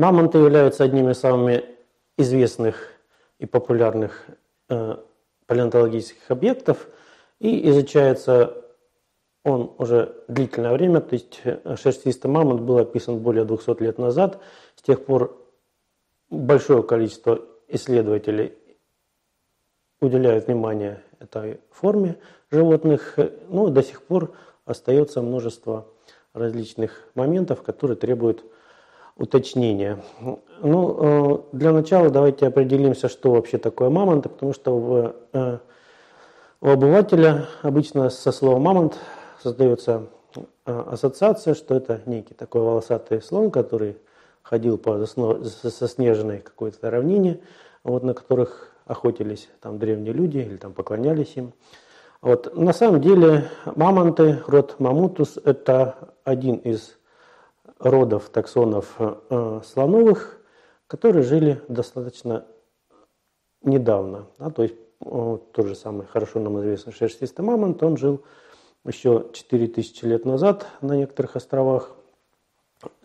Мамонты являются одними из самых известных и популярных э, палеонтологических объектов, и изучается он уже длительное время, то есть э, шерстистый мамонт был описан более 200 лет назад. С тех пор большое количество исследователей уделяют внимание этой форме животных, но до сих пор остается множество различных моментов, которые требуют уточнения. Ну, э, для начала давайте определимся, что вообще такое мамонт, потому что в, э, у обывателя обычно со словом мамонт создается э, ассоциация, что это некий такой волосатый слон, который ходил по заснеженной какой-то равнине, вот, на которых охотились там древние люди или там поклонялись им. Вот. На самом деле мамонты, род мамутус, это один из родов таксонов э, слоновых, которые жили достаточно недавно. Да, то есть э, тот же самый хорошо нам известный шерстистый мамонт, он жил еще 4000 лет назад на некоторых островах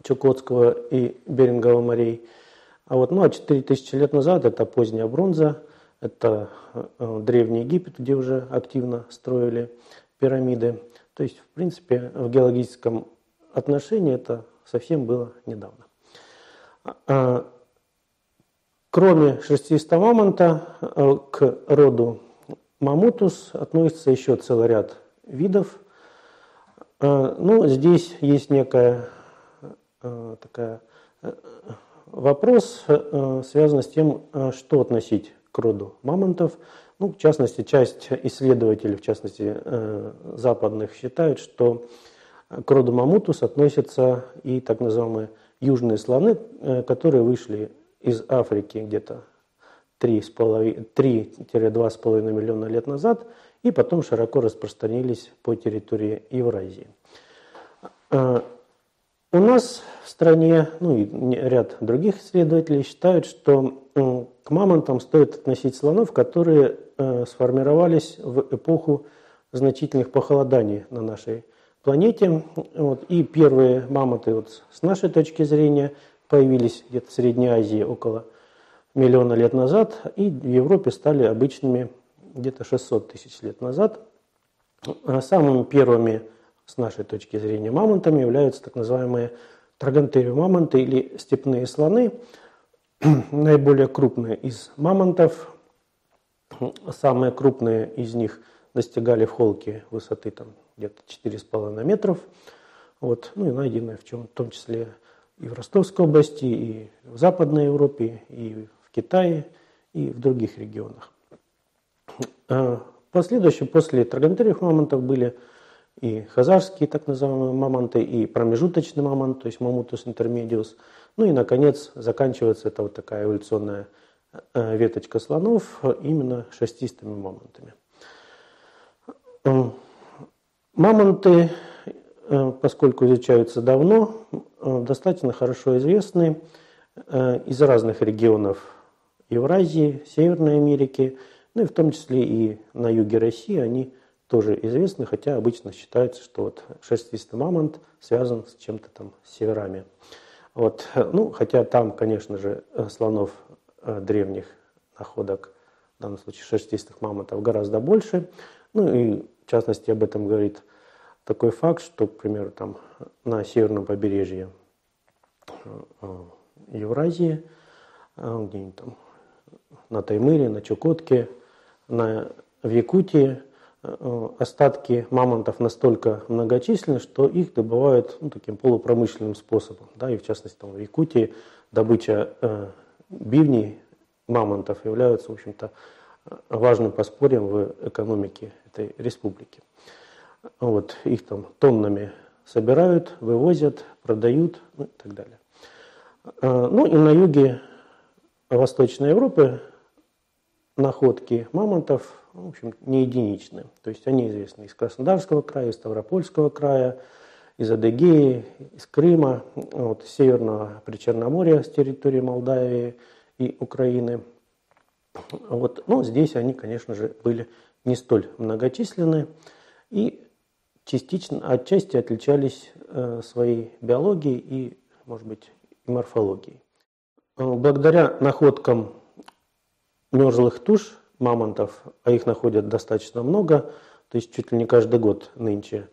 Чукотского и Берингового морей. А вот, ну, а 4000 лет назад это поздняя бронза – это э, Древний Египет, где уже активно строили пирамиды. То есть, в принципе, в геологическом отношении это совсем было недавно. А, а, кроме шерстистого мамонта, э, к роду мамутус относится еще целый ряд видов. Э, ну, здесь есть некая такая вопрос, связанный с тем, что относить к роду мамонтов. Ну, в частности, часть исследователей, в частности э, западных, считают, что к роду мамутус относятся и так называемые южные слоны, э, которые вышли из Африки где-то 3-2,5 миллиона лет назад и потом широко распространились по территории Евразии. Э, у нас в стране, ну и ряд других исследователей считают, что к мамонтам стоит относить слонов, которые э, сформировались в эпоху значительных похолоданий на нашей планете. Вот, и первые мамонты вот, с нашей точки зрения появились где-то в Средней Азии около миллиона лет назад, и в Европе стали обычными где-то 600 тысяч лет назад. А самыми первыми с нашей точки зрения мамонтами являются так называемые трогантериум мамонты или степные слоны, наиболее крупные из мамонтов. Самые крупные из них достигали в холке высоты там, где-то 4,5 метров. Вот, ну и найдены в, чем, в том числе и в Ростовской области, и в Западной Европе, и в Китае, и в других регионах. А, последующие, после трогантериев мамонтов были и хазарские так называемые мамонты, и промежуточный мамонт, то есть мамутус интермедиус. Ну и, наконец, заканчивается это вот такая эволюционная э, веточка слонов именно шестистыми мамонтами. Мамонты, э, поскольку изучаются давно, э, достаточно хорошо известны из разных регионов Евразии, Северной Америки, ну и в том числе и на юге России они тоже известны, хотя обычно считается, что вот шерстистый мамонт связан с чем-то там с северами. Вот, ну, хотя там, конечно же, слонов э, древних находок, в данном случае шерстистых мамонтов, гораздо больше. Ну и в частности об этом говорит такой факт, что, к примеру, там на северном побережье э, Евразии, э, где-нибудь там на Таймыре, на Чукотке, на, в Якутии – Э, остатки мамонтов настолько многочисленны, что их добывают ну, таким полупромышленным способом. Да, и в частности там, в Якутии добыча э, бивней мамонтов является, в общем-то, важным подспорьем в экономике этой республики. Вот, их там тоннами собирают, вывозят, продают ну, и так далее. Э, ну и на юге Восточной Европы находки мамонтов в общем, не единичны. То есть они известны из Краснодарского края, из Ставропольского края, из Адыгеи, из Крыма, вот, из Северного Причерноморья с территории Молдавии и Украины. Вот, ну, здесь они, конечно же, были не столь многочисленны и частично, отчасти отличались э, своей биологией и, может быть, и морфологией. благодаря находкам мерзлых туш мамонтов, а их находят достаточно много, то есть чуть ли не каждый год нынче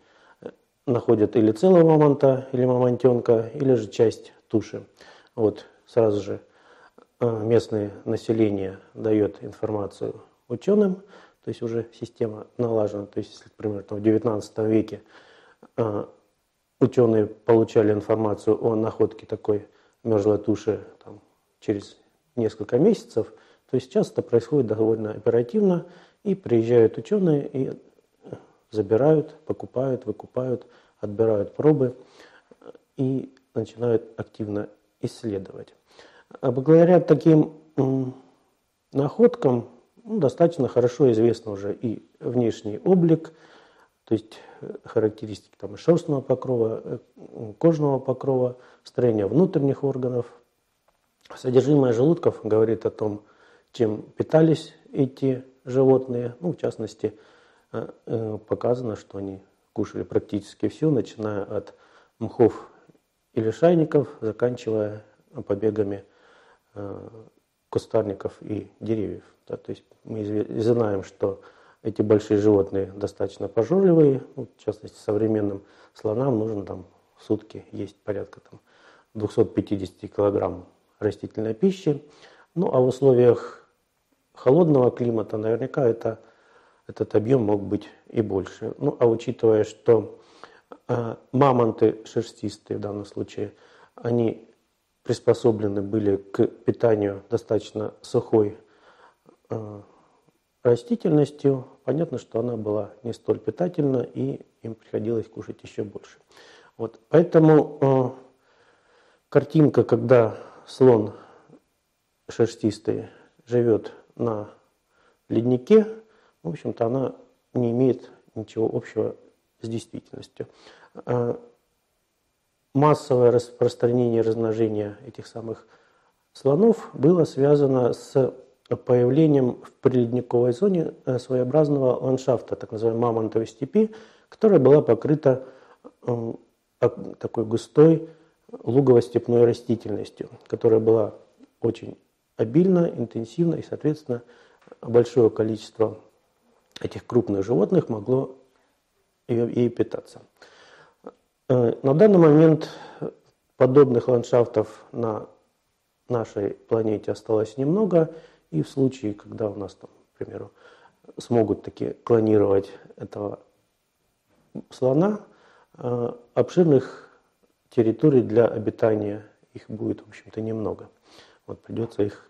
находят или целого мамонта, или мамонтенка, или же часть туши. Вот сразу же местное население дает информацию ученым, то есть уже система налажена. То есть, если, например, в XIX веке ученые получали информацию о находке такой мерзлой туши там, через несколько месяцев, то сейчас это происходит довольно оперативно, и приезжают ученые и забирают, покупают, выкупают, отбирают пробы и начинают активно исследовать. А благодаря таким находкам ну, достаточно хорошо известно уже и внешний облик, то есть э, характеристики там, шерстного покрова, э, кожного покрова, строение внутренних органов. Содержимое желудков говорит о том, чем питались эти животные. Ну, в частности, э, показано, что они кушали практически все, начиная от мхов или шайников, заканчивая побегами кустарников и деревьев. Да, то есть мы знаем, что эти большие животные достаточно пожорливые, ну, в частности, современным слонам нужно там в сутки есть порядка там, 250 килограмм растительной пищи. Ну а в условиях холодного климата наверняка это, этот объем мог быть и больше. Ну а учитывая, что э, мамонты шерстистые в данном случае, они приспособлены были к питанию достаточно сухой э, растительностью, понятно, что она была не столь питательна, и им приходилось кушать еще больше. Вот. Поэтому э, картинка, когда слон шерстистый живет на леднике, в общем-то, она не имеет ничего общего с действительностью. Массовое распространение и размножение этих самых слонов было связано с появлением в приледниковой зоне э, своеобразного ландшафта, так называемой мамонтовой степи, которая была покрыта такой густой лугово-степной растительностью, которая была очень обильна, интенсивна, и, соответственно, большое количество этих крупных животных могло ей питаться. Э, на данный момент подобных ландшафтов на нашей планете осталось немного, и в случае, когда у нас, там, к примеру, смогут таки клонировать этого слона, э, обширных территорий для обитания их будет, в общем-то, немного. Вот придется их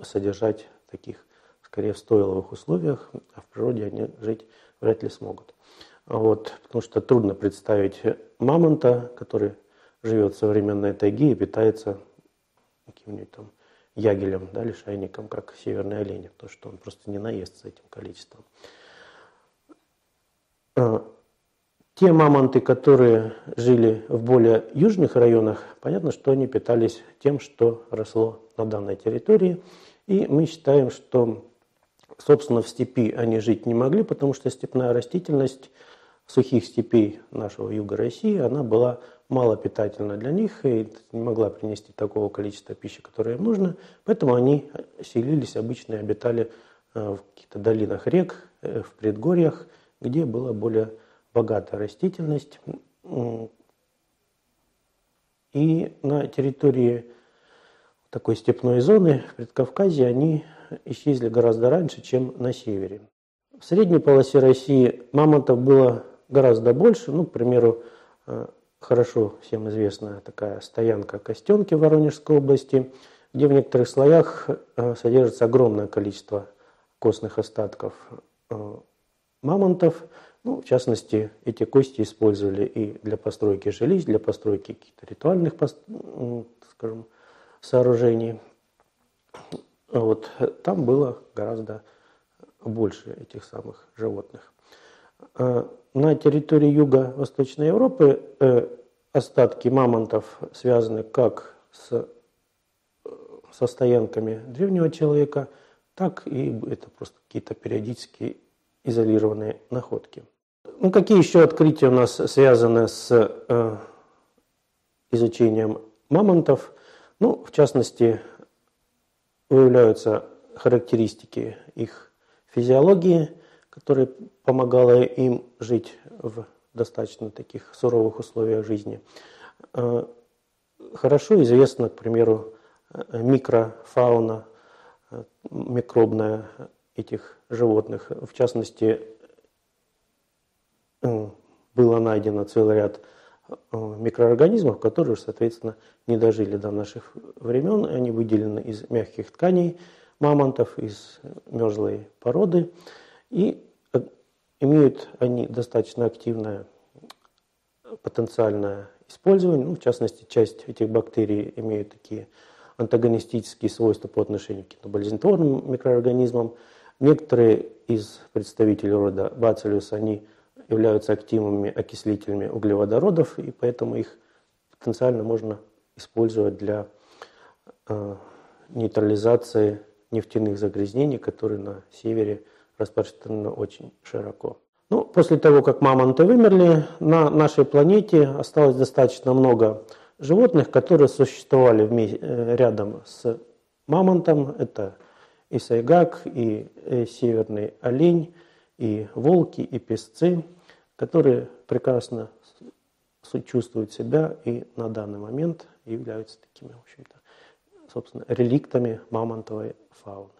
содержать таких, скорее, в стойловых условиях, а в природе они жить вряд ли смогут. Вот, потому что трудно представить мамонта, который живет в современной тайге и питается каким-нибудь там ягелем, да, лишайником, как северный олень, потому что он просто не наестся этим количеством. А, те мамонты, которые жили в более южных районах, понятно, что они питались тем, что росло на данной территории. И мы считаем, что, собственно, в степи они жить не могли, потому что степная растительность сухих степей нашего юга России, она была мало питательна для них и не могла принести такого количества пищи, которое им нужно. Поэтому они селились обычно обитали э, в каких-то долинах рек, э, в предгорьях, где была более богатая растительность. И на территории такой степной зоны в Предкавказье они исчезли гораздо раньше, чем на севере. В средней полосе России мамонтов было гораздо больше. Ну, к примеру, э, хорошо всем известная такая стоянка Костенки в Воронежской области, где в некоторых слоях э, содержится огромное количество костных остатков э, мамонтов. Ну, в частности, эти кости использовали и для постройки жилищ, для постройки каких-то ритуальных скажем, сооружений. Вот, там было гораздо больше этих самых животных. Э, на территории Юго-Восточной Европы э, остатки мамонтов связаны как с, со стоянками древнего человека, так и это просто какие-то периодические изолированные находки. Ну, какие еще открытия у нас связаны с э, изучением мамонтов? Ну, в частности, выявляются характеристики их физиологии, которая помогала им жить в достаточно таких суровых условиях жизни. Э, хорошо известна, к примеру, микрофауна, э, микробная этих животных. В частности, э, было найдено целый ряд микроорганизмов, которые, соответственно, не дожили до наших времен. Они выделены из мягких тканей мамонтов, из мерзлой породы. И имеют они достаточно активное потенциальное использование. Ну, в частности, часть этих бактерий имеют такие антагонистические свойства по отношению к киноболезнетворным микроорганизмам. Некоторые из представителей рода Bacillus, они являются активными окислителями углеводородов, и поэтому их потенциально можно использовать для э, нейтрализации нефтяных загрязнений, которые на севере распространены очень широко. Ну, после того, как мамонты вымерли, на нашей планете осталось достаточно много животных, которые существовали э, рядом с мамонтом. Это и сайгак, и э, северный олень, и волки, и песцы, которые прекрасно чувствуют себя и на данный момент являются такими, в общем-то, собственно, реликтами мамонтовой фауны.